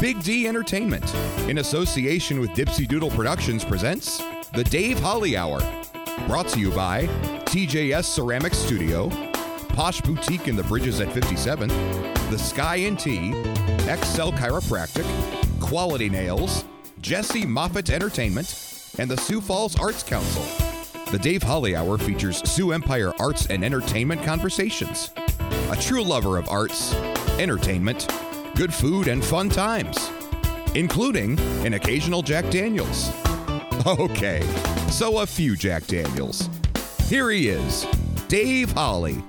Big D Entertainment, in association with Dipsy Doodle Productions, presents The Dave Holly Hour. Brought to you by TJS Ceramic Studio, Posh Boutique in the Bridges at 57th, The Sky and Tea, Excel Chiropractic, Quality Nails, Jesse Moffitt Entertainment, and the Sioux Falls Arts Council. The Dave Holly Hour features Sioux Empire arts and entertainment conversations. A true lover of arts, entertainment, good food, and fun times, including an occasional Jack Daniels. Okay, so a few Jack Daniels. Here he is, Dave Holly.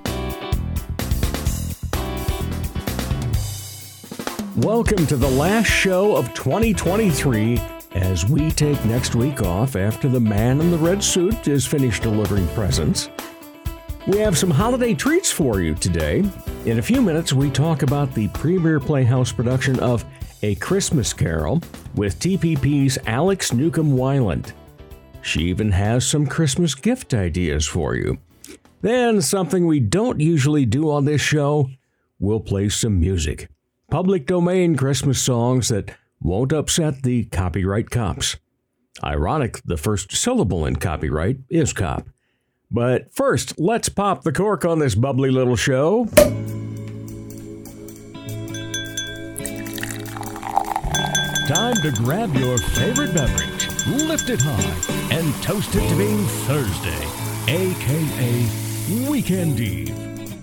Welcome to the last show of 2023 as we take next week off after the man in the red suit is finished delivering presents. We have some holiday treats for you today. In a few minutes, we talk about the Premiere Playhouse production of A Christmas Carol with TPP's Alex Newcomb Weiland. She even has some Christmas gift ideas for you. Then, something we don't usually do on this show, we'll play some music. Public domain Christmas songs that won't upset the copyright cops. Ironic, the first syllable in copyright is cop. But first, let's pop the cork on this bubbly little show. Time to grab your favorite beverage, lift it high, and toast it to being Thursday, aka Weekend Eve.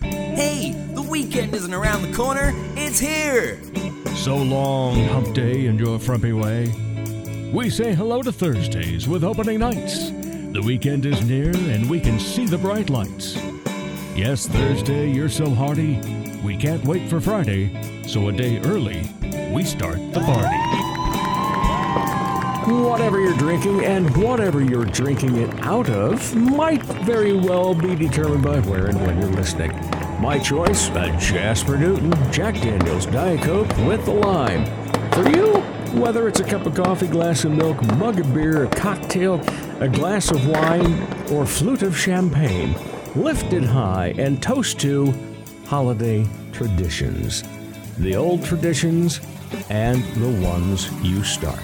Hey, the weekend isn't around the corner, it's here! So long, hump day and your frumpy way. We say hello to Thursdays with opening nights. The weekend is near and we can see the bright lights. Yes, Thursday, you're so hearty. We can't wait for Friday, so a day early, we start the party. Whatever you're drinking and whatever you're drinking it out of might very well be determined by where and when you're listening. My choice, a Jasper Newton Jack Daniels Diet Coke with the lime. For you, whether it's a cup of coffee, glass of milk, mug of beer, a cocktail, a glass of wine, or flute of champagne, lift it high and toast to holiday traditions. The old traditions and the ones you start.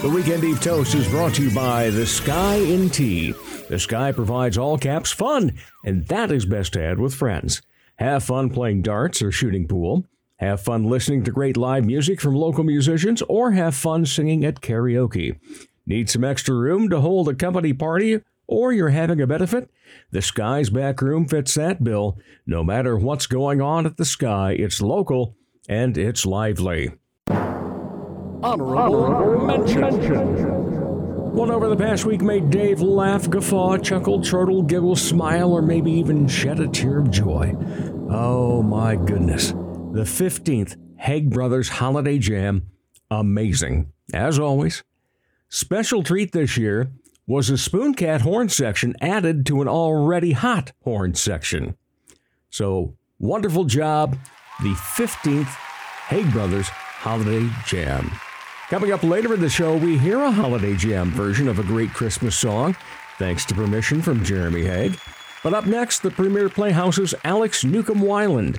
The Weekend Eve Toast is brought to you by The Sky in Tea. The Sky provides all caps fun, and that is best add with friends. Have fun playing darts or shooting pool. Have fun listening to great live music from local musicians, or have fun singing at karaoke. Need some extra room to hold a company party, or you're having a benefit? The Sky's back room fits that bill. No matter what's going on at the Sky, it's local and it's lively. Honorable, mention. What over the past week made Dave laugh, guffaw, chuckle, chortle, giggle, smile, or maybe even shed a tear of joy? Oh my goodness. The 15th Haig Brothers Holiday Jam. Amazing. As always. Special treat this year was a Spooncat horn section added to an already hot horn section. So, wonderful job. The 15th Haig Brothers Holiday Jam. Coming up later in the show, we hear a Holiday Jam version of a great Christmas song, thanks to permission from Jeremy Haig. But up next, the Premiere Playhouse's Alex Newcomb Weiland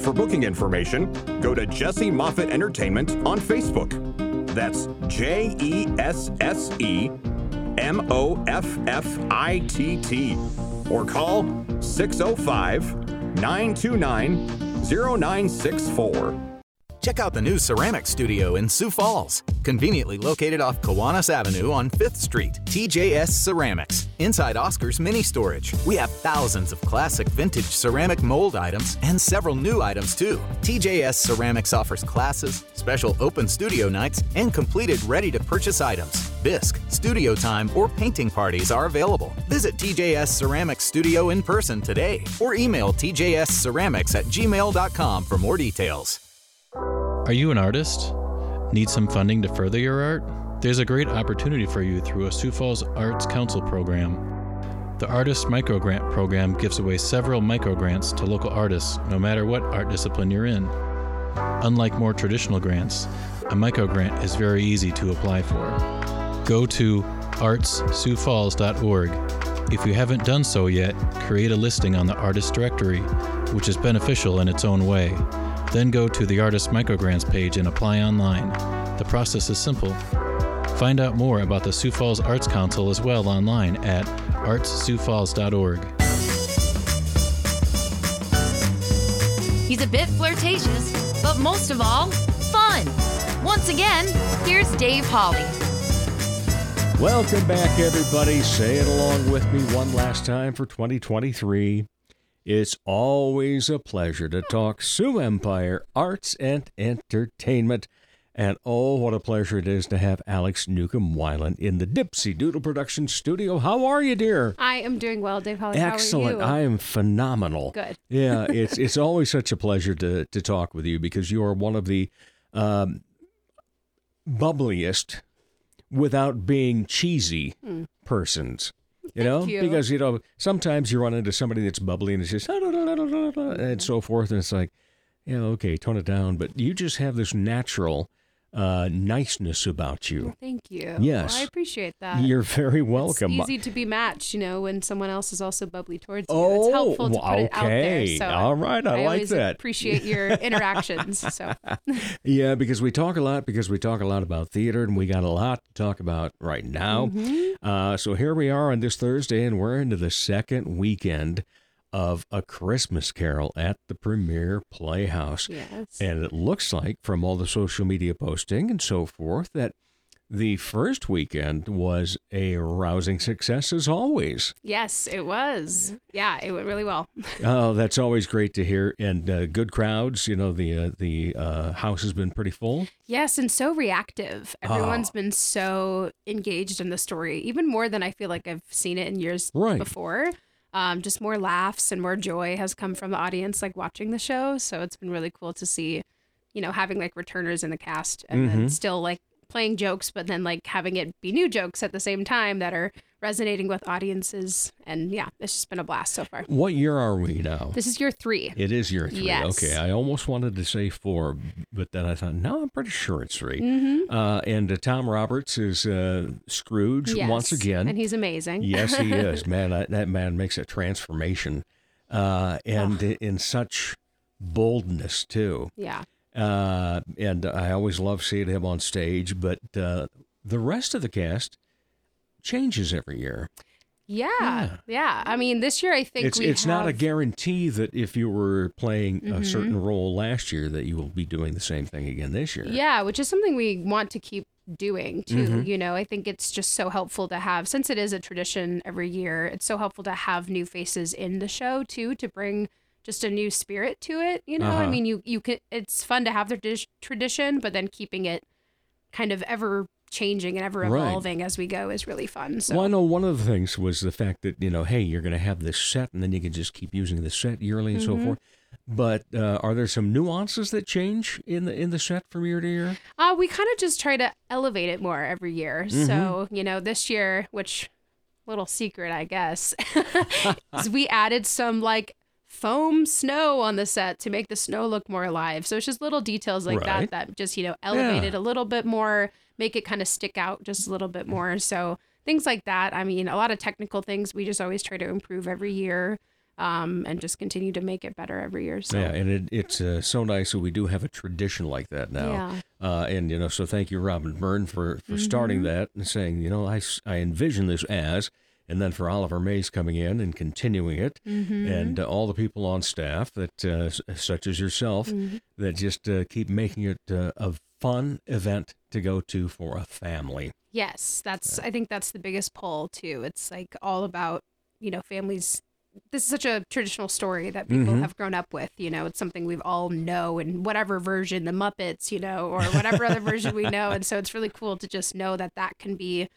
For booking information, go to Jesse Moffitt Entertainment on Facebook. That's J E S S E M O F F I T T. Or call 605 929 0964. Check out the new ceramic studio in Sioux Falls, conveniently located off Kiwanis Avenue on 5th Street. TJS Ceramics, inside Oscar's mini storage. We have thousands of classic vintage ceramic mold items and several new items too. TJS Ceramics offers classes, special open studio nights, and completed ready to purchase items. Bisque, studio time, or painting parties are available. Visit TJS Ceramics Studio in person today or email tjsceramics at gmail.com for more details. Are you an artist? Need some funding to further your art? There's a great opportunity for you through a Sioux Falls Arts Council program. The Artist Microgrant program gives away several microgrants to local artists, no matter what art discipline you're in. Unlike more traditional grants, a microgrant is very easy to apply for. Go to artssiouxfalls.org. If you haven't done so yet, create a listing on the Artist Directory, which is beneficial in its own way. Then go to the Artist Microgrants page and apply online. The process is simple. Find out more about the Sioux Falls Arts Council as well online at artssiouxfalls.org. He's a bit flirtatious, but most of all, fun. Once again, here's Dave Holly. Welcome back, everybody. Say it along with me one last time for 2023. It's always a pleasure to talk Sioux Empire arts and entertainment. And oh, what a pleasure it is to have Alex Newcomb Weiland in the Dipsy Doodle Production Studio. How are you, dear? I am doing well, Dave Holly. Excellent. How are I am phenomenal. Good. yeah, it's it's always such a pleasure to to talk with you because you are one of the um, bubbliest, without being cheesy, persons. You know, you. because you know sometimes you run into somebody that's bubbly and it's just and so forth, and it's like, yeah, okay, tone it down. But you just have this natural uh, niceness about you. Thank you. Yes. Well, I appreciate that. You're very welcome. It's easy to be matched, you know, when someone else is also bubbly towards you. Oh, it's helpful to put it out there. So All right, I like that. Appreciate your interactions. So Yeah, because we talk a lot because we talk a lot about theater and we got a lot to talk about right now. Mm-hmm. Uh, so here we are on this Thursday and we're into the second weekend of A Christmas Carol at the Premiere Playhouse. yes, And it looks like from all the social media posting and so forth that the first weekend was a rousing success as always. yes, it was. Yeah, it went really well. Oh, that's always great to hear. And uh, good crowds. You know, the uh, the uh, house has been pretty full. Yes, and so reactive. Everyone's Oh. been so engaged in the story, even more than I feel like I've seen it in years Right. before. Um, just more laughs and more joy has come from the audience, like watching the show. So it's been really cool to see, you know, having like returners in the cast and Mm-hmm. then still like playing jokes, but then like having it be new jokes at the same time that are resonating with audiences. And yeah, it's just been a blast so far. What year are we now? This is year three. It is year three. Yes. Okay, I almost wanted to say four, but then I thought, no, I'm pretty sure it's 3 Mm-hmm. Uh, and uh, Tom Roberts is uh, Scrooge Yes. once again. And he's amazing. yes, he is. Man, I, that man makes a transformation, uh, and in such boldness too. Yeah. Uh, and I always love seeing him on stage. But uh, the rest of the cast changes every year. Yeah, yeah. I mean, this year I think it's we it's not a guarantee that if you were playing Mm-hmm. a certain role last year that you will be doing the same thing again this year. Yeah, which is something we want to keep doing too. Mm-hmm. You know, I think it's just so helpful to have, since it is a tradition every year, it's so helpful to have new faces in the show too, to bring just a new spirit to it. You know, I Uh-huh. mean, you, you can, it's fun to have the dish, tradition, but then keeping it kind of ever changing and ever Right. evolving as we go is really fun. So, Well, I know one of the things was the fact that you know, hey, you're going to have this set, and then you can just keep using the set yearly and Mm-hmm. so forth. But uh, are there some nuances that change in the in the set from year to year? Uh, we kind of just try to elevate it more every year. Mm-hmm. So, you know, this year, which little secret, I guess, is we added some like foam snow on the set to make the snow look more alive. So it's just little details like Right. that that just, you know, elevate it a little bit more, make it kind of stick out just a little bit more. So things like that. I mean, a lot of technical things we just always try to improve every year. Um, and just continue to make it better every year. So Yeah, and it, it's uh, so nice that we do have a tradition like that now. Yeah. Uh, and you know, so thank you, Robin Byrne, for for starting Mm-hmm. that and saying, you know, I, I envision this as, and then for Oliver Mays coming in and continuing it, Mm-hmm. and uh, all the people on staff that uh, such as yourself Mm-hmm. that just uh, keep making it uh, a fun event to go to for a family. Yes, that's I think that's the biggest pull too. It's like all about, you know, families this is such a traditional story that people Mm-hmm. have grown up with, you know, it's something we've all know in whatever version, the Muppets, you know, or whatever other version we know. And so it's really cool to just know that that can be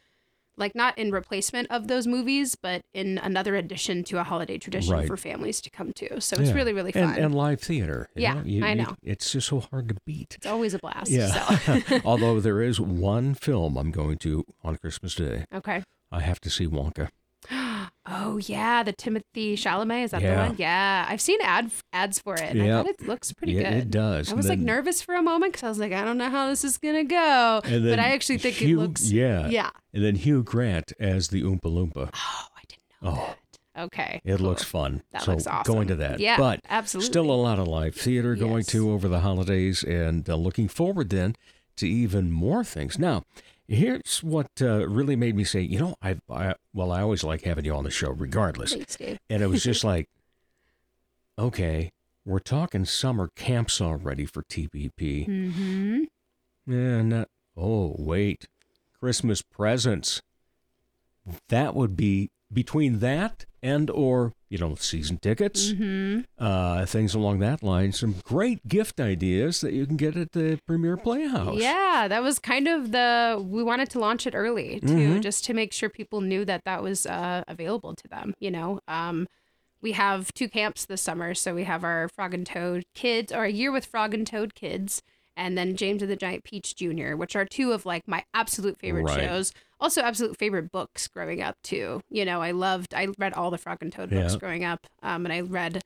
like not in replacement of those movies, but in another addition to a holiday tradition Right. for families to come to. So it's Yeah. really, really fun. And, and live theater. you Yeah, know, you- I you- know. it's just so hard to beat. it's always a blast. Yeah. So. Although there is one film I'm going to on Christmas Day. okay. I have to see Wonka. Oh yeah, the Timothée Chalamet is that Yeah. the one? Yeah, I've seen ad ads for it. And I Yeah. thought it looks pretty Yeah, good. it does. I was And like nervous for a moment because I was like, I don't know how this is gonna go, but I actually think Hugh- it looks. Yeah. Yeah. And then Hugh Grant as the Oompa Loompa. Oh, I didn't know Oh. that. Okay. It cool. looks fun. That so looks awesome. going to that. Yeah, but absolutely. Still a lot of live theater going Yes. to over the holidays, and uh, looking forward then to even more things. Now, here's what uh, really made me say, you know, I, I well, I always like having you on the show, regardless. Thanks, Dave. And it was just like, okay, we're talking summer camps already for TPP. Mm-hmm. Yeah, not, oh, wait. Christmas presents. That would be between that and or, you know, season tickets, Mm-hmm. uh, things along that line. Some great gift ideas that you can get at the Premiere Playhouse. Yeah, that was kind of the we wanted to launch it early too, Mhm. just to make sure people knew that that was uh, available to them. You know, um, we have two camps this summer, so we have our Frog and Toad kids, or a year with Frog and Toad kids, and then James and the Giant Peach Jr., which are two of like my absolute favorite Right. shows. Also, absolute favorite books growing up too. You know, I loved, I read all the Frog and Toad books Yeah. growing up, um, and I read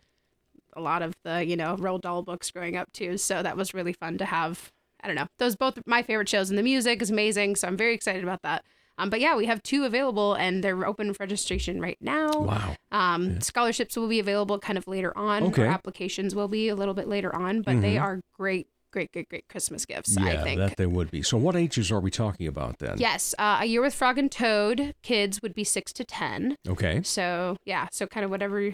a lot of the you know Roald Dahl books growing up too. So that was really fun to have. I don't know. Those both my favorite shows, and the music is amazing. So I'm very excited about that. Um, but yeah, we have two available, and they're open for registration right now. Wow. Um, Scholarships will be available kind of later on. Okay. Applications will be a little bit later on, but they Mhm. are great, great, great, great Christmas gifts. Yeah, I think. that they would be. So, what ages are we talking about then? Yes, uh, a year with Frog and Toad kids would be six to ten. Okay. So yeah, so kind of whatever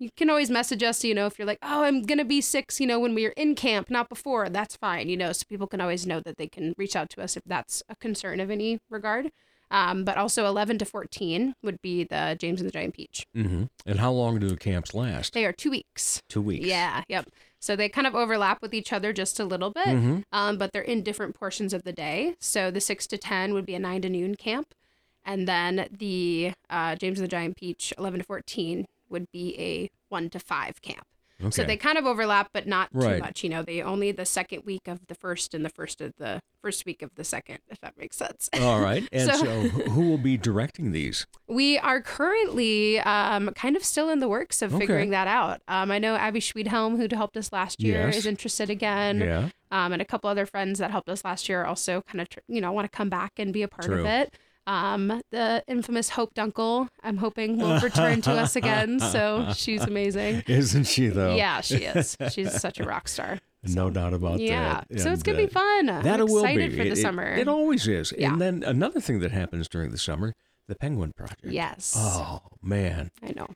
you can always message us, you know, if you're like, oh, I'm gonna be six, you know, when we're in camp, not before. That's fine, you know, so people can always know that they can reach out to us if that's a concern of any regard. Um, but also 11 to 14 would be the James and the Giant Peach. hmm And how long do the camps last? They are two weeks. Two weeks. Yeah, yep. So they kind of overlap with each other just a little bit, Mhm. um, but they're in different portions of the day. So the six to ten would be a nine to noon camp, and then the uh, James and the Giant Peach eleven to fourteen would be a one to five camp. So they kind of overlap, but not Right. too much. You know, they only the second week of the first and the first of the first week of the second, if that makes sense. All right. And So- so, who who will be directing these? We are currently um, kind of still in the works of Okay. figuring that out. Um, I know Abby Schwedhelm, who helped us last year, Yes. is interested again. Yeah. Um, and a couple other friends that helped us last year also kind of, you know, want to come back and be a part True. of it. Um, the infamous Hope Dunkel, I'm hoping will return to us again. So she's amazing. Isn't she, though? Yeah, she is. She's such a rock star. No doubt about Yeah. that. Yeah. So it's gonna be uh, fun. I'm That will excited be. for the It- it- summer. It, always is. Yeah. And then another thing that happens during the summer, the Penguin Project. Yes. Oh man, I know.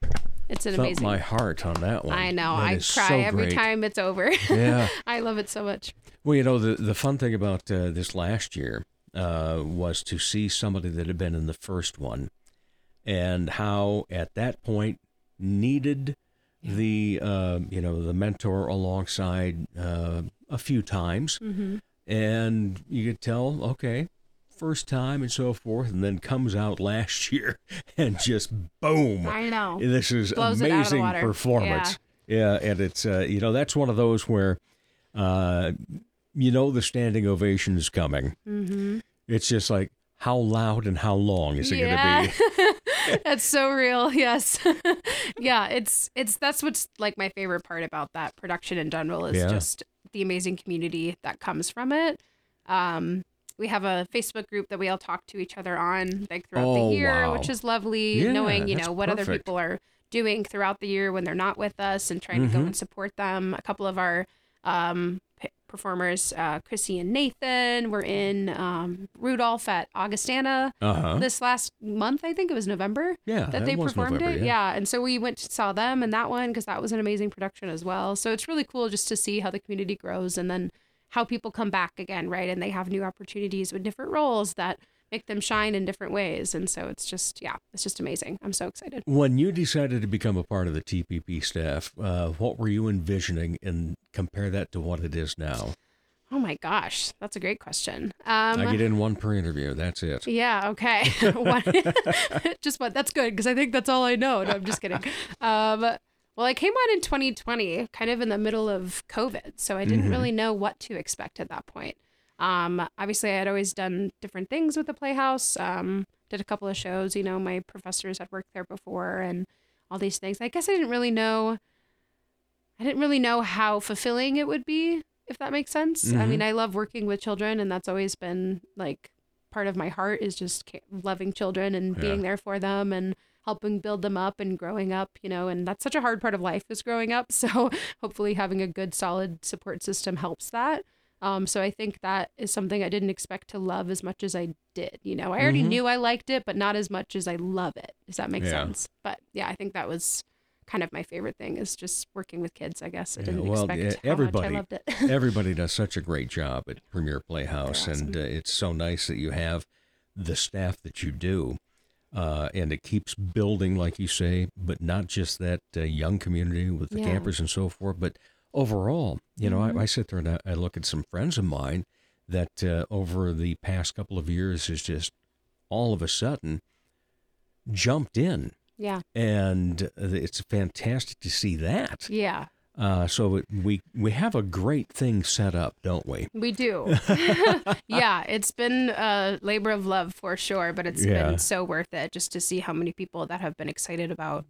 It's an felt amazing. my heart on that one. I know. That I cry so every time it's over. Yeah. I love it so much. Well, you know, the the fun thing about uh, this last year uh, was to see somebody that had been in the first one, and how at that point needed the uh, you know the mentor alongside uh, a few times, Mm-hmm. and you could tell, okay, first time and so forth, and then comes out last year and just boom, I know. this is Blows it out of the amazing performance. Yeah. and it's uh, you know that's one of those where uh, you know the standing ovation is coming. Mm-hmm. It's just like how loud and how long is it yeah. going to be? that's so real. Yes. yeah, it's it's that's what's like my favorite part about that production in general is Yeah. just the amazing community that comes from it. Um we have a Facebook group that we all talk to each other on like throughout Oh, the year, wow. which is lovely Yeah, knowing, you know, what other people are doing throughout the year when they're not with us and trying to go Mhm. and support them. A couple of our um performers, uh, Chrissy and Nathan, were in um, Rudolph at Augustana Uh huh. this last month. I think it was November Yeah, that they performed November, it. Yeah. and so we went to saw them and that one because that was an amazing production as well. So it's really cool just to see how the community grows and then how people come back again, right? And they have new opportunities with different roles that make them shine in different ways. And so it's just, yeah, it's just amazing. I'm so excited. When you decided to become a part of the TPP staff, uh, what were you envisioning, and compare that to what it is now? Oh my gosh, that's a great question. Um, I get in one per interview. That's it. Yeah. Okay. Just what? That's good because I think that's all I know. No, I'm just kidding. Um, well, I came on in 2020, kind of in the middle of COVID, so I didn't Mhm. really know what to expect at that point. Um, obviously, I had always done different things with the Playhouse. Um, did a couple of shows. You know, my professors had worked there before, and all these things. I guess I didn't really know. I didn't really know how fulfilling it would be, if that makes sense. I Mhm. mean, I love working with children, and that's always been like part of my heart is just loving children and being Yeah. there for them and helping build them up and growing up, you know, and that's such a hard part of life is growing up. So hopefully having a good solid support system helps that. Um, so I think that is something I didn't expect to love as much as I did. You know, I already Mhm. knew I liked it, but not as much as I love it. Does that make Yeah. sense? But yeah, I think that was kind of my favorite thing is just working with kids. I guess I Yeah, didn't well, expect yeah, everybody, much I loved it. everybody does such a great job at Premiere Playhouse, They're and uh, it's so nice that you have the staff that you do, uh, and it keeps building, like you say, but not just that uh, young community with the Yeah. campers and so forth, but overall, you know, Mhm. I, I sit there and I, I look at some friends of mine that uh, over the past couple of years has just all of a sudden jumped in, yeah, and it's fantastic to see that. yeah, Uh, so it, we we have a great thing set up, don't we? we do. yeah, it's been a labor of love for sure, but it's Yeah. been so worth it just to see how many people that have been excited about,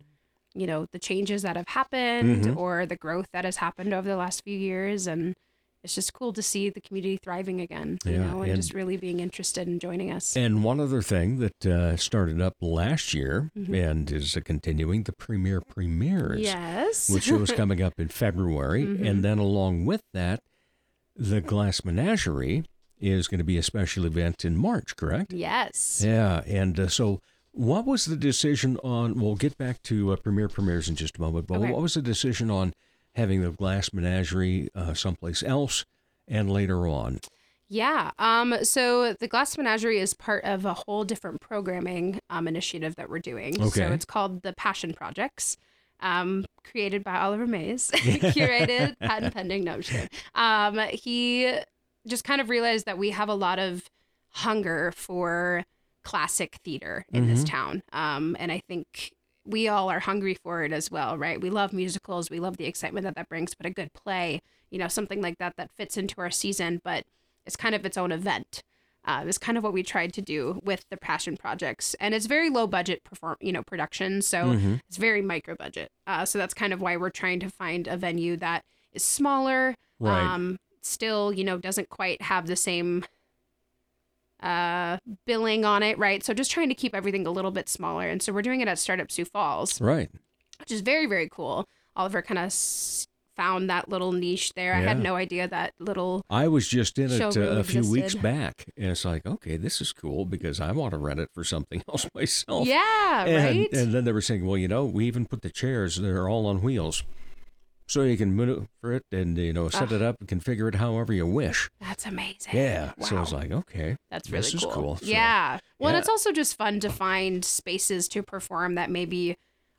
you know, the changes that have happened Mhm. or the growth that has happened over the last few years, and it's just cool to see the community thriving again, you Yeah, know, and, and- just really being interested in joining us. And one other thing that uh, started up last year Mhm. and is uh, continuing the Premiere Premieres, Yes. which was coming up in February, Mhm. and then along with that, the Glass Menagerie is going to be a special event in March, correct? yes. Yeah, and uh, so what was the decision on? We'll get back to uh, Premiere Premieres in just a moment, but Okay. what was the decision on having the Glass Menagerie uh, someplace else and later on? Yeah. Um, so the Glass Menagerie is part of a whole different programming um, initiative that we're doing. Okay. So it's called the Passion Projects, um, created by Oliver Mays, curated, patent pending. No, I'm. Um, he just kind of realized that we have a lot of hunger for classic theater in this Mhm. town. Um, and I think we all are hungry for it as well, right? We love musicals, we love the excitement that that brings, but a good play, you know, something like that that fits into our season, but it's kind of its own event. Uh, it's kind of what we tried to do with the passion projects, and it's very low budget perform, you know, production. So Mhm. it's very micro budget. Uh, so that's kind of why we're trying to find a venue that is smaller, Right. um, still, you know, doesn't quite have the same uh billing on it, right? So just trying to keep everything a little bit smaller. And so we're doing it at Startup Sioux Falls, Right. which is very very cool. Oliver kind of s- found that little niche there. I had no idea that little I was just in it uh, a few weeks back, and it's like, okay, this is cool because I want to rent it for something else myself. Yeah, and, right? And then they were saying, well, you know, we even put the chairs; they're all on wheels, so you can maneuver it and you know set it up and configure it however you wish. That's amazing. Yeah. So I was like, okay, That's really this is cool. cool. So, yeah. Well, yeah. it's also just fun to find spaces to perform that maybe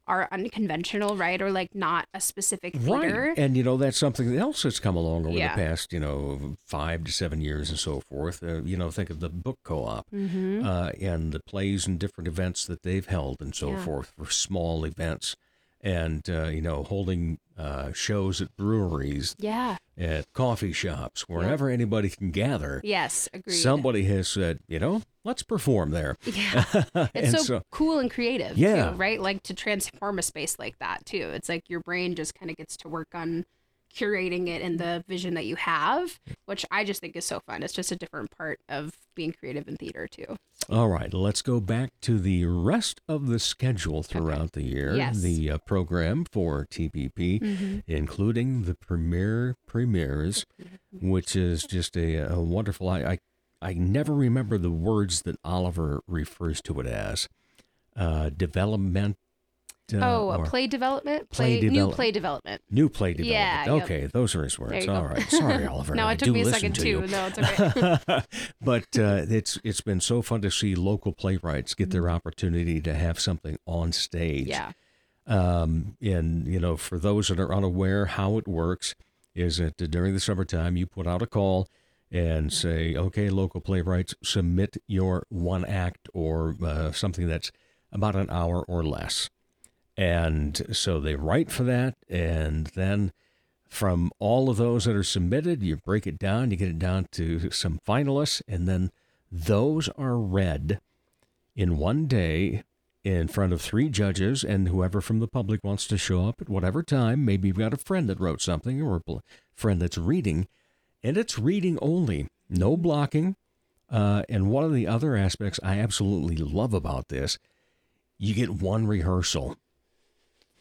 are unconventional, right? Or like not a specific theater. Right. And, you know, that's something else that's come along over Yeah. the past, you know, five to seven years and so forth. Uh, you know, think of the book co op Mm-hmm. uh, and the plays and different events that they've held and so Yeah. forth for small events. And, uh, you know, holding uh, shows at breweries, Yeah. at coffee shops, wherever anybody can gather. Yes. Agreed. Somebody has said, you know, let's perform there. Yeah. It's And so, cool and creative. Yeah. Too, right. Like to transform a space like that too. It's like your brain just kind of gets to work on curating it in the vision that you have, which I just think is so fun. It's just a different part of being creative in theater too. All right, let's go back to the rest of the schedule throughout the year. Yes. The uh, program for TPP, Mhm. including the premiere premieres, which is just a, a wonderful. I, I I never remember the words that Oliver refers to it as. Uh, development. Uh, oh, a play development, play play, new play development. New play development. Yeah, yep. Okay, those are his words. All go. right. Sorry, Oliver. no, I it took me a second to too. you. No, it's okay. but uh, it's it's been so fun to see local playwrights get their Mm-hmm. opportunity to have something on stage. yeah. Um, and you know, for those that are unaware, how it works is that during the summertime you put out a call and say, okay, local playwrights, submit your one act or uh, something that's about an hour or less. And so they write for that, and then from all of those that are submitted, you break it down, you get it down to some finalists, and then those are read in one day in front of three judges, and whoever from the public wants to show up at whatever time. Maybe you've got a friend that wrote something or a friend that's reading, and it's reading only, no blocking. Uh, and one of the other aspects I absolutely love about this, you get one rehearsal.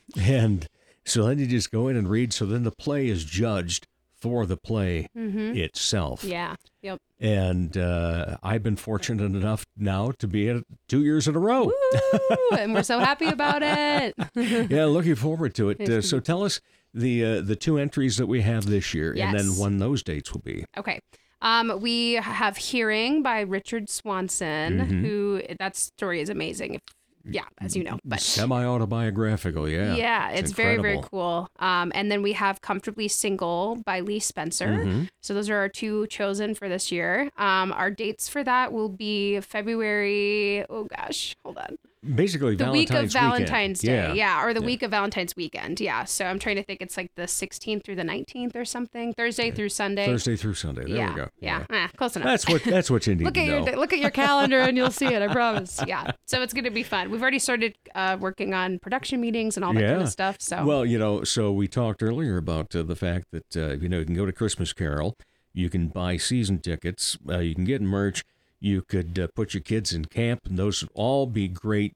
And so then you just go in and read. So then the play is judged for the play Mhm. itself. Yeah. Yep. And uh, I've been fortunate enough now to be in it two years in a row. Woo! and we're so happy about it. yeah, looking forward to it. Uh, so tell us the uh, the two entries that we have this year, and then Yes. when those dates will be. Okay. Um, we have Hearing by Richard Swanson, Mhm. who that story is amazing. If, yeah, as you know, but Semi autobiographical, yeah. yeah, it's, very very cool. Um, and then we have Comfortably Single by Lee Spencer. Mhm. So those are our two chosen for this year. Um, our dates for that will be February. Oh gosh, hold on. Basically, The Valentine's week of weekend. Valentine's Day, Yeah. yeah, or the Yeah. week of Valentine's weekend, yeah. So I'm trying to think. It's like the 16th through the 19th or something. Thursday through Sunday. Thursday through Sunday. There yeah, we go. Yeah, Eh, close enough. That's what that's what you need look at know. your look at your calendar and you'll see it. I promise. Yeah. So it's going to be fun. We've already started uh, working on production meetings and all that kind of stuff. So Well, you know, so we talked earlier about uh, the fact that uh, you know you can go to Christmas Carol, you can buy season tickets, uh, you can get merch, you could uh, put your kids in camp, and those would all be great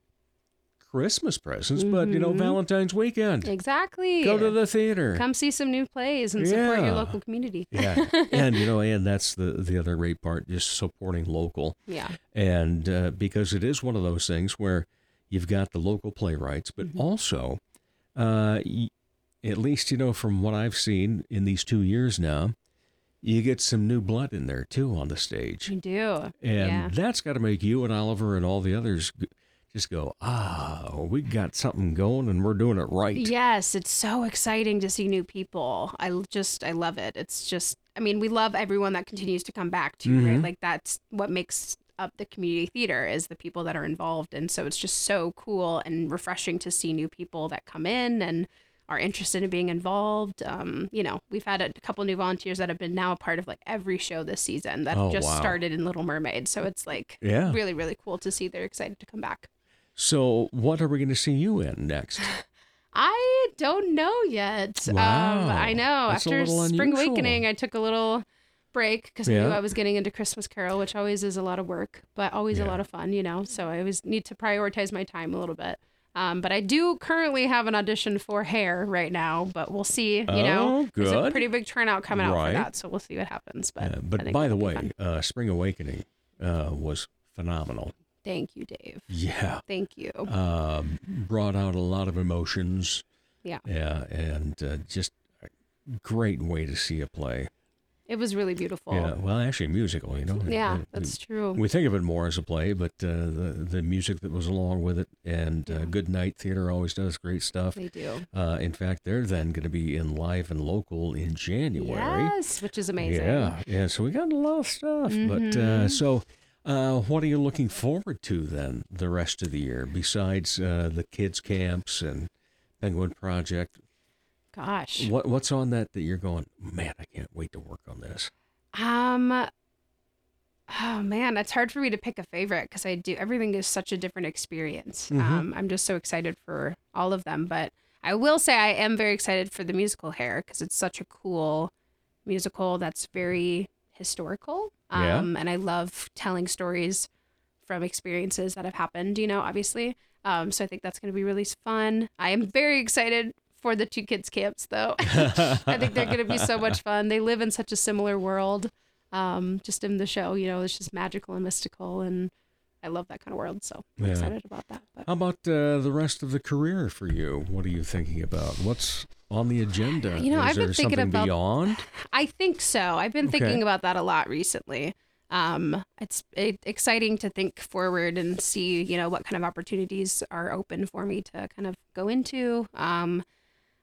Christmas presents. But you know, Mhm. Valentine's weekend, exactly. go to the theater. Come see some new plays and support your local community. yeah, and you know, and that's the the other great part, just supporting local. Yeah. and uh, because it is one of those things where you've got the local playwrights, but Mm-hmm. also, uh, y- at least you know from what I've seen in these two years now, you get some new blood in there too on the stage, We do. and yeah. that's got to make you and Oliver and all the others just go, ah, we got something going and we're doing it right. Yes, it's so exciting to see new people. I just I love it. It's just I mean, we love everyone that continues to come back too, right? Mhm. Like that's what makes up the community theater is the people that are involved and so it's just so cool and refreshing to see new people that come in and are interested in being involved. Um, you know, we've had a couple new volunteers that have been now a part of like every show this season that Oh, just wow. started in Little Mermaid. So it's like Yeah. really, really cool to see they're excited to come back. So, what are we going to see you in next? I don't know yet. Um, Wow. I know. That's After Spring unusual. Awakening, I took a little break because I knew I was getting into Christmas Carol, which always is a lot of work, but always a lot of fun, you know. So I always need to prioritize my time a little bit. Um, but I do currently have an audition for Hair right now, but we'll see. You know, Oh, there's a pretty big turnout coming out Right. for that, so we'll see what happens. But Uh, but by the way, uh, Spring Awakening uh, was phenomenal. thank you, Dave. Yeah. Thank you. um, brought out a lot of emotions. Yeah. Yeah, and uh, just a great way to see a play. It was really beautiful. Yeah, well, actually, musical. You know. Yeah, Uh, that's true. We think of it more as a play, but uh, the the music that was along with it, and uh, Good Night Theater always does great stuff. They do. Uh, in fact, they're then going to be in live and local in January. Yes, which is amazing. Yeah, yeah. So we got a lot of stuff. But uh, Mhm. so, uh, what are you looking forward to then the rest of the year besides uh, the kids camps and Penguin Project? Gosh. What what's on that that you're going? Man, I can't wait to work on this. Um. Oh man, it's hard for me to pick a favorite because I do everything is such a different experience. Mhm. Um, I'm just so excited for all of them, but I will say I am very excited for the musical Hair because it's such a cool musical that's very historical. Yeah. Um, and I love telling stories from experiences that have happened. You know, obviously. Um, so I think that's going to be really fun. I am very excited for the two kids camps though. I think they're going to be so much fun. They live in such a similar world. Um, just in the show, you know, it's just magical and mystical, and I love that kind of world. So I'm Yeah. excited about that. But How about uh, the rest of the career for you? What are you thinking about? What's on the agenda? You know, Is I've been thinking about- beyond? I think so. I've been Okay. thinking about that a lot recently. Um, it's it, exciting to think forward and see, you know, what kind of opportunities are open for me to kind of go into. Um,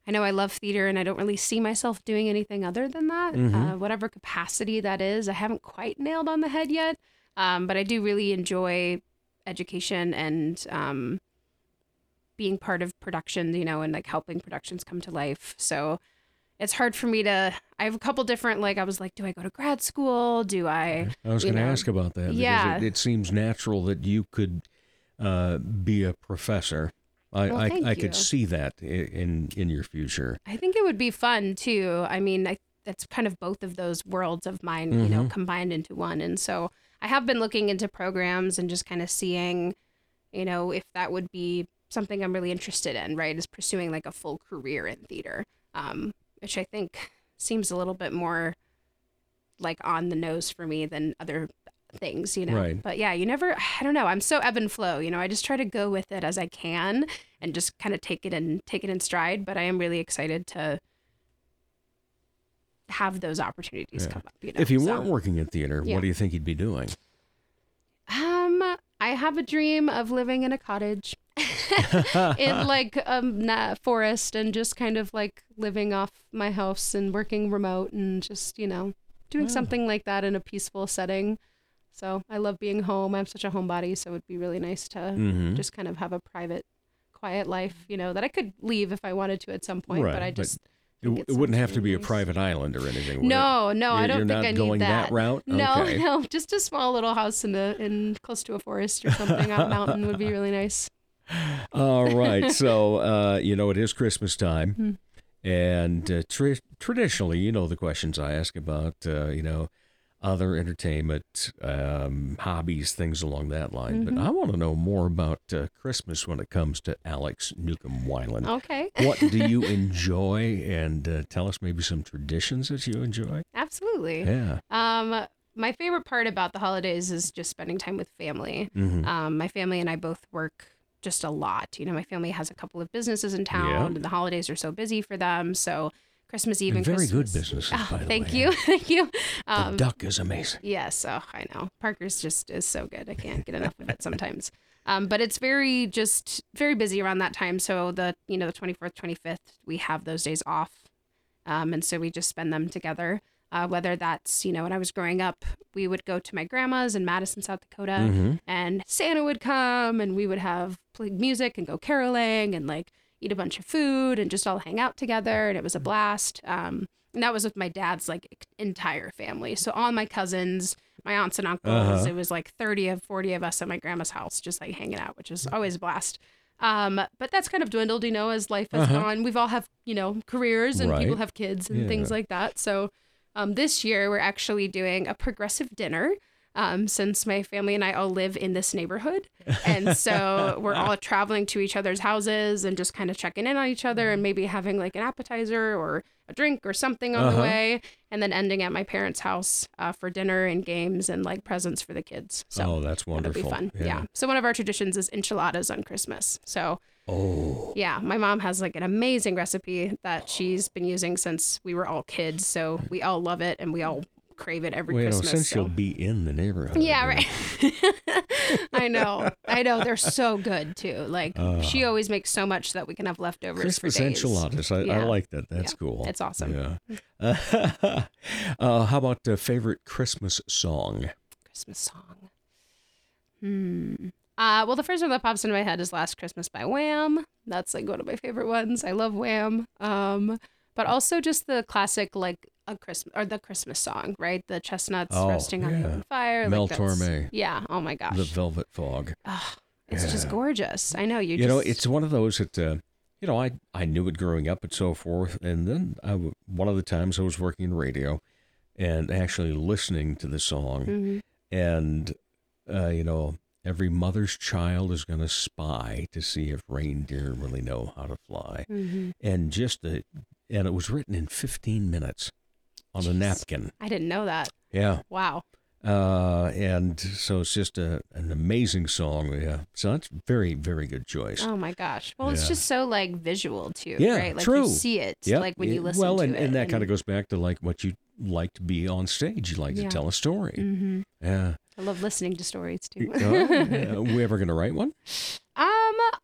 I know I love theater and I don't really see myself doing anything other than that. Mhm. Uh, whatever capacity that is, I haven't quite nailed on the head yet. Um, but I do really enjoy education and um, being part of production, you know, and like helping productions come to life. So it's hard for me to. I have a couple different like I was like, do I go to grad school? Do I? I was going to ask about that Yeah. it, it seems natural that you could uh, be a professor. I, Well, I, I could see that in in your future. I think it would be fun too. I mean, I, that's kind of both of those worlds of mine, you know, Mhm. combined into one. And so I have been looking into programs and just kind of seeing, you know, if that would be something I'm really interested in, right? Is pursuing like a full career in theater, um, which I think seems a little bit more like on the nose for me than other things, you know. Right. But yeah, you never I don't know, I'm so ebb and flow, you know. I just try to go with it as I can and just kind of take it and take it in stride, but I am really excited to have those opportunities Yeah. come up, you know. if you so. weren't working in theater, yeah. what do you think you'd be doing? Um, I have a dream of living in a cottage in like a forest and just kind of like living off my house and working remote and just, you know, doing Oh. something like that in a peaceful setting. So I love being home. I'm such a homebody, so it would be really nice to Mhm. just kind of have a private, quiet life, you know, that I could leave if I wanted to at some point, Right, but I just. It, it it wouldn't have to be a private island or anything. would it? No, no, I You're- don't you're think I need going that. that route? No, Okay. no, just a small little house in the in close to a forest or something on a mountain would be really nice. All right. So, uh, you know, it is Christmas time. Hmm. And uh, tra- traditionally, you know, the questions I ask about, uh, you know, other entertainment, um, hobbies, things along that line. But Mhm. I want to know more about uh, Christmas when it comes to Alex Newcomb Weiland. Okay. what do you enjoy? And uh, tell us maybe some traditions that you enjoy. Absolutely. Yeah. Um, my favorite part about the holidays is just spending time with family. Mhm. Um, my family and I both work just a lot. You know, my family has a couple of businesses in town, and the holidays are so busy for them. So Christmas Eve And and, very good Christmas- businesses, Oh, by the thank you, thank you. The Um, duck is amazing. Yes, oh, I know. Parker's just is so good. I can't get enough of it sometimes. Um, but it's very just very busy around that time. So the you know the twenty fourth, twenty fifth, we have those days off, um, and so we just spend them together. Uh, whether that's you know when I was growing up, we would go to my grandma's in Madison, South Dakota, Mhm. and Santa would come, and we would have play music and go caroling and like eat a bunch of food and just all hang out together, and it was a blast. Um, and that was with my dad's like entire family. So all my cousins, my aunts and uncles, Uh-huh. it was like 30 of 40 of us at my grandma's house, just like hanging out, which is always a blast. Um, but that's kind of dwindled, you know, as life has Uh-huh. gone. We've all have, you know, careers and people have kids and things like that. So um, this year we're actually doing a progressive dinner. Um, since my family and I all live in this neighborhood. And so we're all traveling to each other's houses and just kind of checking in on each other and maybe having like an appetizer or a drink or something on Uh-huh. the way. And then ending at my parents' house uh, for dinner and games and like presents for the kids. So oh, that's wonderful. That'll be fun. Yeah. So one of our traditions is enchiladas on Christmas. So Oh. yeah, my mom has like an amazing recipe that she's been using since we were all kids. So we all love it and we all crave it every Well, know, Christmas. since so. you'll be in the neighborhood. Yeah, uh, right. I know. I know. They're so good too. Like she always makes so much that we can have leftovers Christmas for days. enchiladas. I, I like that. That's Yeah, cool. it's awesome. Yeah. Uh, uh, how about uh, favorite Christmas song? Christmas song. Hmm. Uh, well, the first one that pops into my head is "Last Christmas" by Wham. That's like one of my favorite ones. I love Wham. Um, but also just the classic like a Christmas or the Christmas song, right? The chestnuts Oh, roasting on the fire. Mel like Torme. Yeah. Oh my gosh. The Velvet Fog. it's just gorgeous. I know you. You, know, it's one of those that, uh, you know, I, I knew it growing up and so forth. And then I one of the times I was working in radio and actually listening to the song. Mhm. And, uh, you know, every mother's child is going to spy to see if reindeer really know how to fly. Mhm. And just the, and it was written in 15 minutes on a napkin. I didn't know that. Yeah. Wow. Uh, and so it's just a, an amazing song. Yeah. So that's very, very good choice. Oh my gosh. Well, it's just so like visual too, Yeah, right? Like true. you see it, Yep. like when you listen well, to and, and that kind of goes back to like what you like to be on stage. You like Yeah. to tell a story. hmm Yeah. I love listening to stories too. Oh, yeah. we ever going to write one?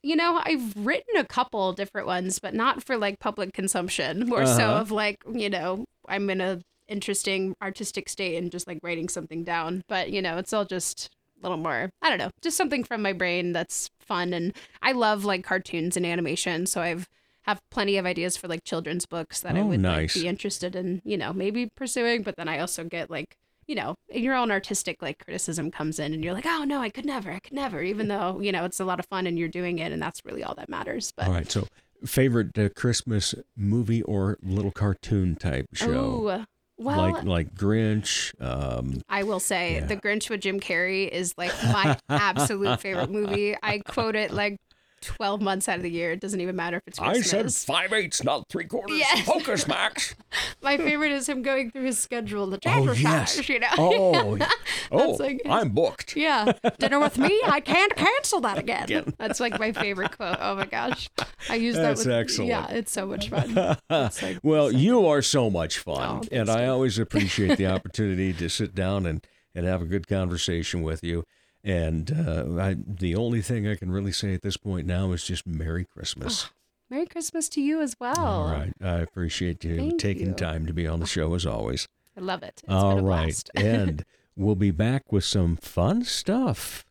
You know, I've written a couple different ones, but not for like public consumption. More so Uh-huh. of like, you know, I'm in a interesting artistic state and just like writing something down. But you know, it's all just a little more. I don't know, just something from my brain that's fun. And I love like cartoons and animation, so I've have plenty of ideas for like children's books that I Oh, would nice. like, be interested in. You know, maybe pursuing. But then I also get like. You know, your own artistic like criticism comes in, and you're like, "Oh no, I could never, I could never." Even though you know it's a lot of fun and you're doing it, and that's really all that matters. But All right. So, favorite uh, Christmas movie or little cartoon type show? Ooh, well, like like Grinch. Um, I will say Yeah. The Grinch with Jim Carrey is like my absolute favorite movie. I quote it like 12 months out of the year. It doesn't even matter if it's Christmas. five eighths, not three quarters. Yes. Focus, Max. My favorite is him going through his schedule, the Oh treasure yes. you know. Oh, oh, like- I'm booked. Yeah, dinner with me. I can't cancel that again. That's like my favorite quote. Oh my gosh, I use that. That's with, excellent. Yeah, it's so much fun. Like, Well, you are so much fun, Oh, and I always appreciate the opportunity to sit down and, and have a good conversation with you. And uh, I, the only thing I can really say at this point now is just Merry Christmas. Merry Christmas to you as well. All right, I appreciate you Thank taking you. time to be on the show as always. I love it. It's All been a right, and we'll be back with some fun stuff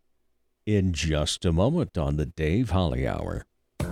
in just a moment on the Dave Holly Hour.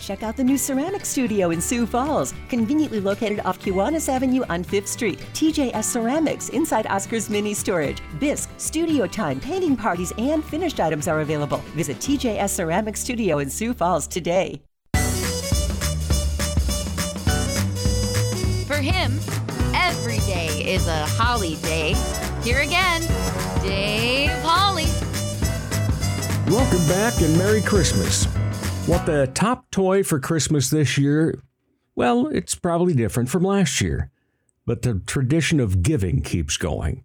Check out the new ceramic studio in Sioux Falls, conveniently located off Kiwanis Avenue on 5th Street. TJS Ceramics inside Oscar's Mini Storage. Bisque, studio time, painting parties, and finished items are available. Visit TJS Ceramic Studio in Sioux Falls today. For him, every day is a holly day. Here again, Dave Holly. Welcome back and Merry Christmas. What the top toy for Christmas this year? Well, it's probably different from last year, but the tradition of giving keeps going.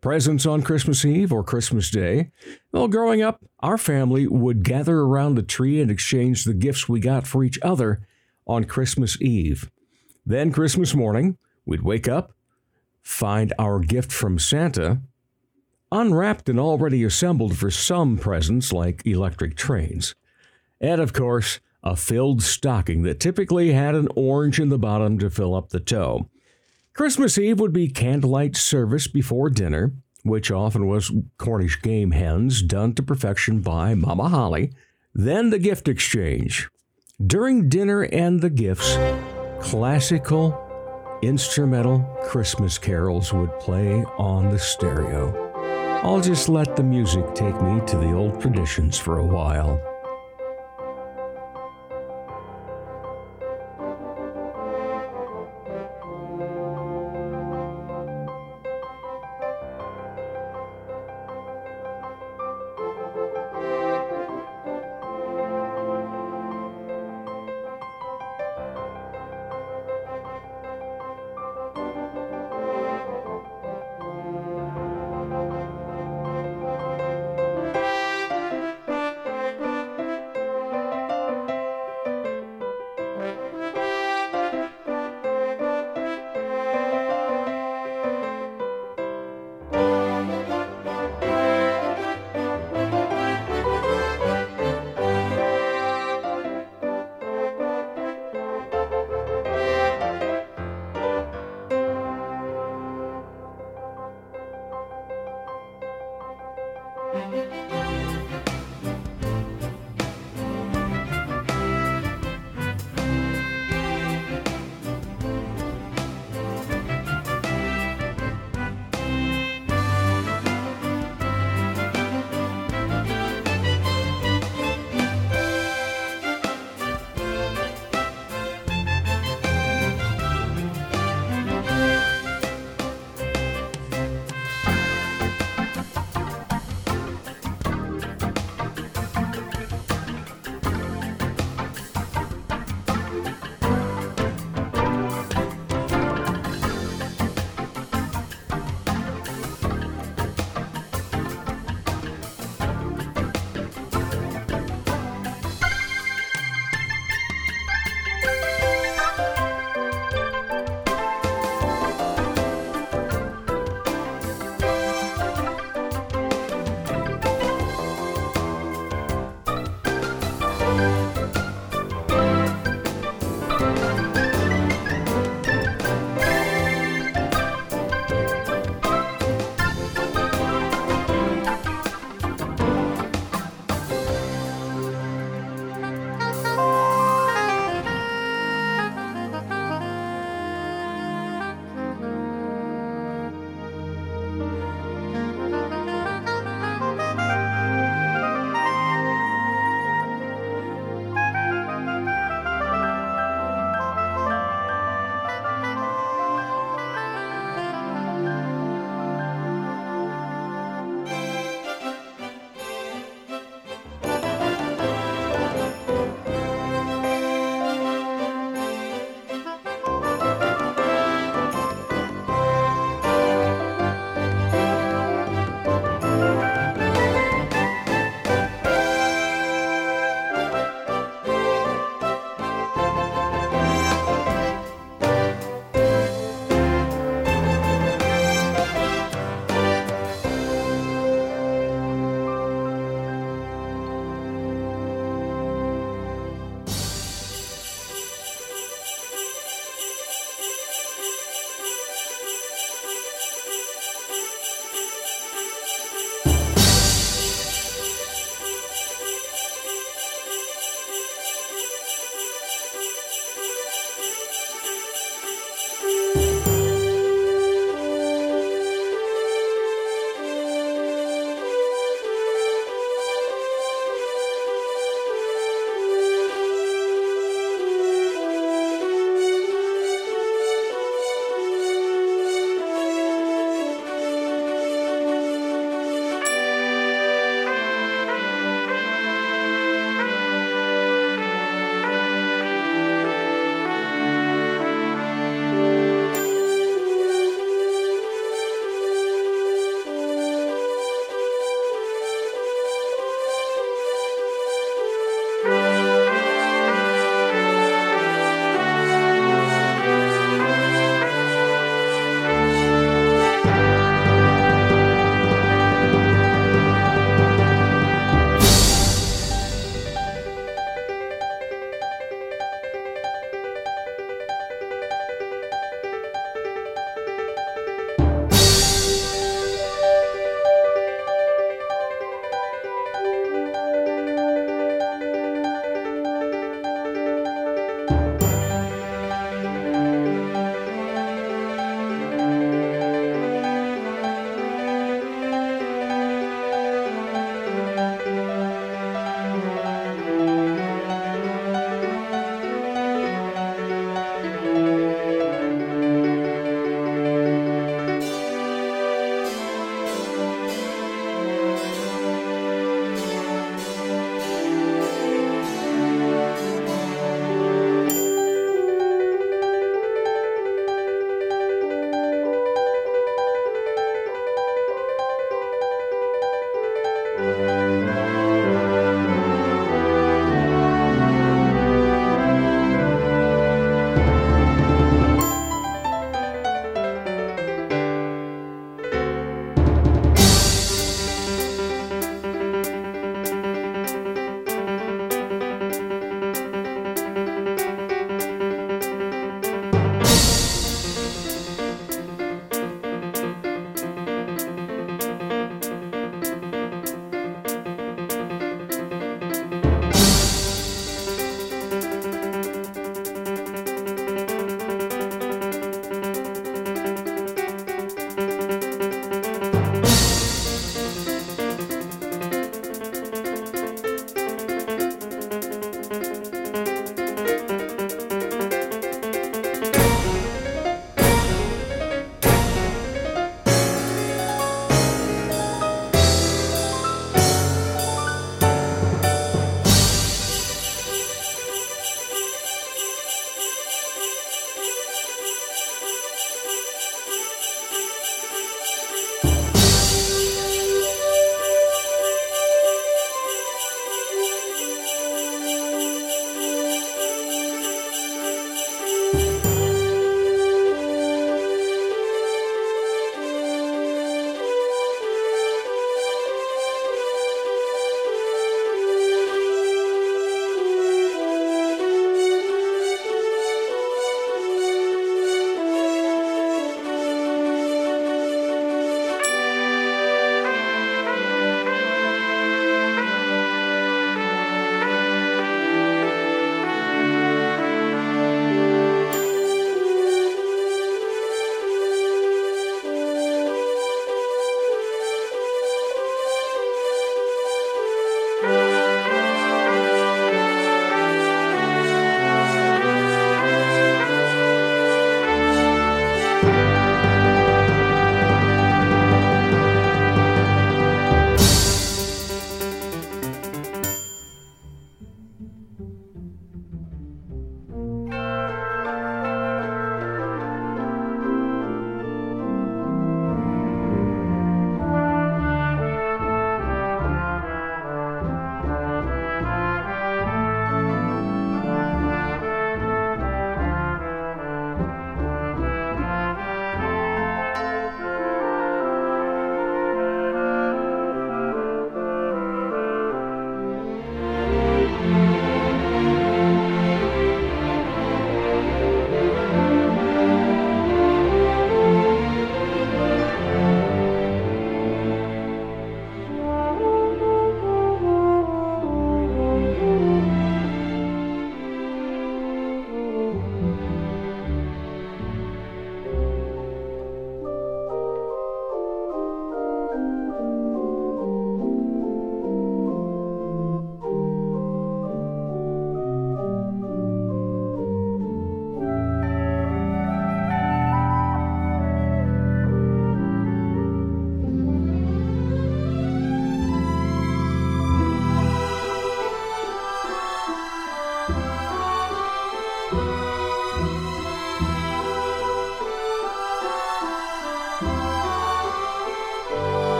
Presents on Christmas Eve or Christmas Day. Well, growing up, our family would gather around the tree and exchange the gifts we got for each other on Christmas Eve. Then, Christmas morning, we'd wake up, find our gift from Santa, unwrapped and already assembled for some presents like electric trains. And of course, a filled stocking that typically had an orange in the bottom to fill up the toe. Christmas Eve would be candlelight service before dinner, which often was Cornish game hens done to perfection by Mama Holly. Then the gift exchange. During dinner and the gifts, classical instrumental Christmas carols would play on the stereo. I'll just let the music take me to the old traditions for a while.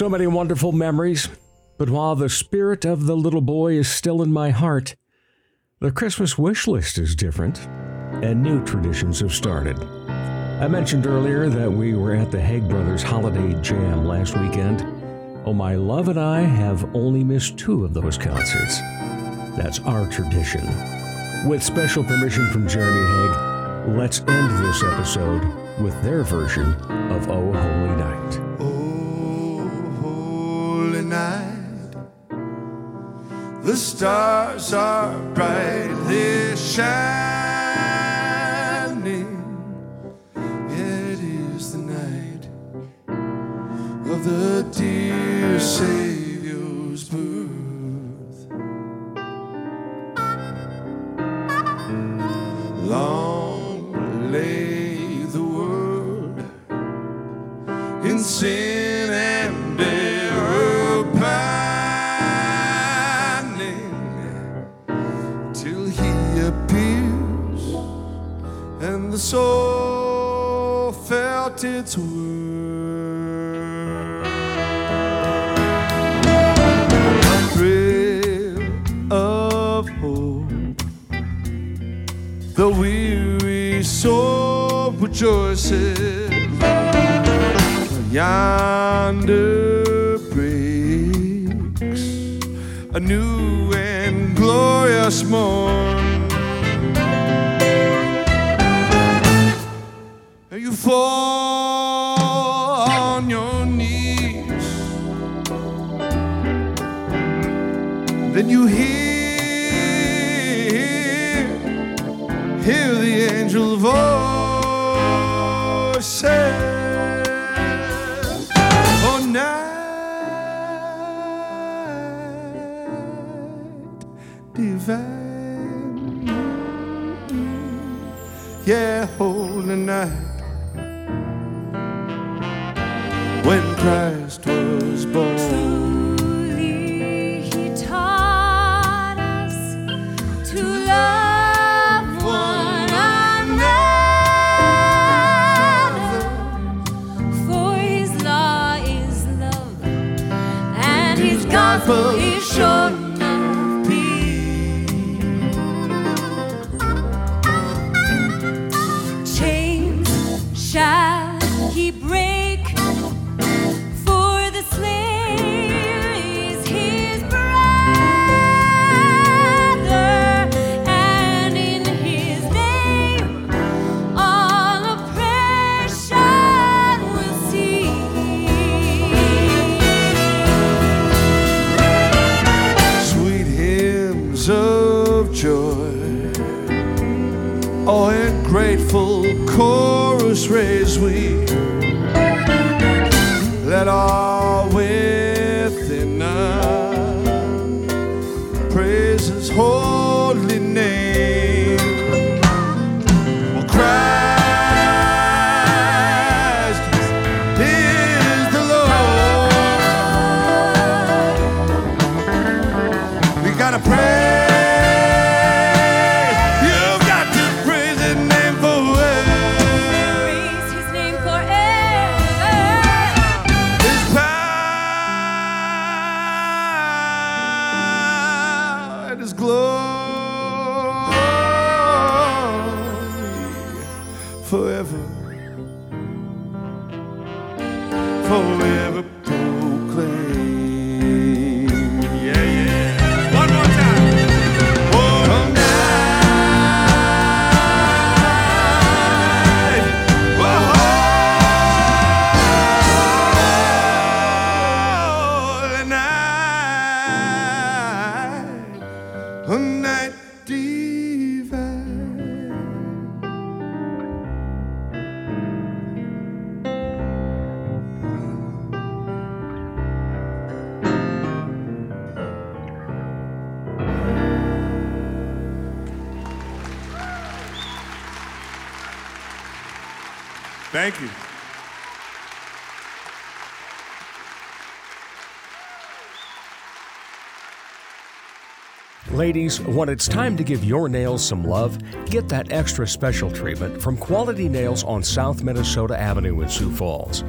So many wonderful memories, but while the spirit of the little boy is still in my heart, the Christmas wish list is different, and new traditions have started. I mentioned earlier that we were at the Haig Brothers Holiday Jam last weekend. Oh, my love and I have only missed two of those concerts. That's our tradition. With special permission from Jeremy Haig, let's end this episode with their version of Oh Holy Night. The stars are brightly shining. Yeah, holy night. When Christ forever, forever Thank you. Ladies, when it's time to give your nails some love, get that extra special treatment from Quality Nails on South Minnesota Avenue in Sioux Falls.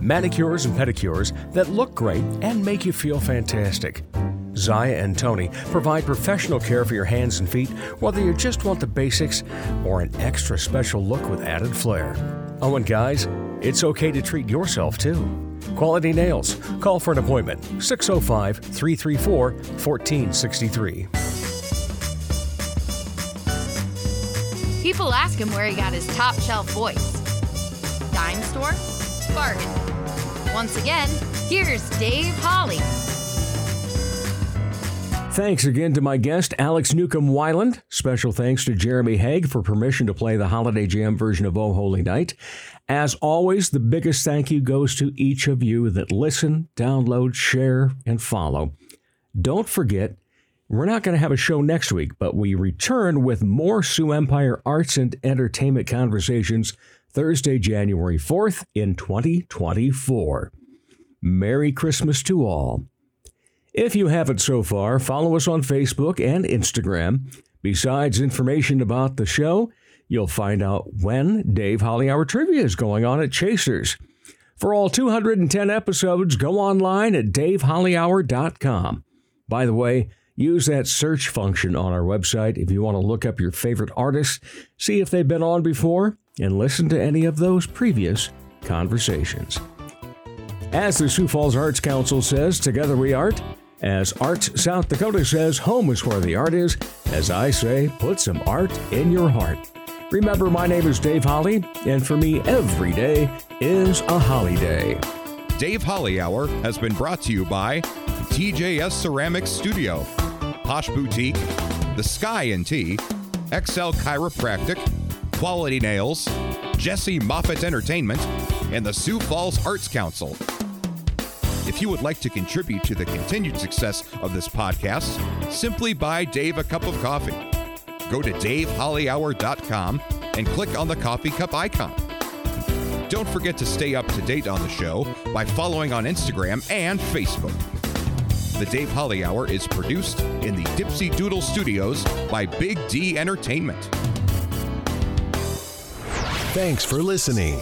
manicures and pedicures that look great and make you feel fantastic. Zaya and Tony provide professional care for your hands and feet, whether you just want the basics or an extra special look with added flair. Oh, and guys, it's okay to treat yourself too. Quality Nails. Call for an appointment 605 334 1463. People ask him where he got his top shelf voice. Dime store? Bargain. Once again, here's Dave Holly. Thanks again to my guest, Alex Newcomb Weiland. Special thanks to Jeremy Haig for permission to play the Holiday Jam version of Oh Holy Night. As always, the biggest thank you goes to each of you that listen, download, share, and follow. Don't forget, we're not going to have a show next week, but we return with more Sioux Empire arts and entertainment conversations Thursday, January 4th in 2024. Merry Christmas to all. If you haven't so far, follow us on Facebook and Instagram. Besides information about the show, you'll find out when Dave Holly Hour Trivia is going on at Chasers. For all 210 episodes, go online at davehollyhour.com. By the way, use that search function on our website if you want to look up your favorite artists, see if they've been on before, and listen to any of those previous conversations. As the Sioux Falls Arts Council says, together we art. As Arts South Dakota says, home is where the art is. As I say, put some art in your heart. Remember, my name is Dave Holly, and for me, every day is a holiday. Dave Holly Hour has been brought to you by TJS Ceramics Studio, Posh Boutique, The Sky and Tea, XL Chiropractic, Quality Nails, Jesse Moffat Entertainment, and the Sioux Falls Arts Council. If you would like to contribute to the continued success of this podcast, simply buy Dave a cup of coffee. Go to davehollyhour.com and click on the coffee cup icon. Don't forget to stay up to date on the show by following on Instagram and Facebook. The Dave Holly Hour is produced in the Dipsy Doodle Studios by Big D Entertainment. Thanks for listening.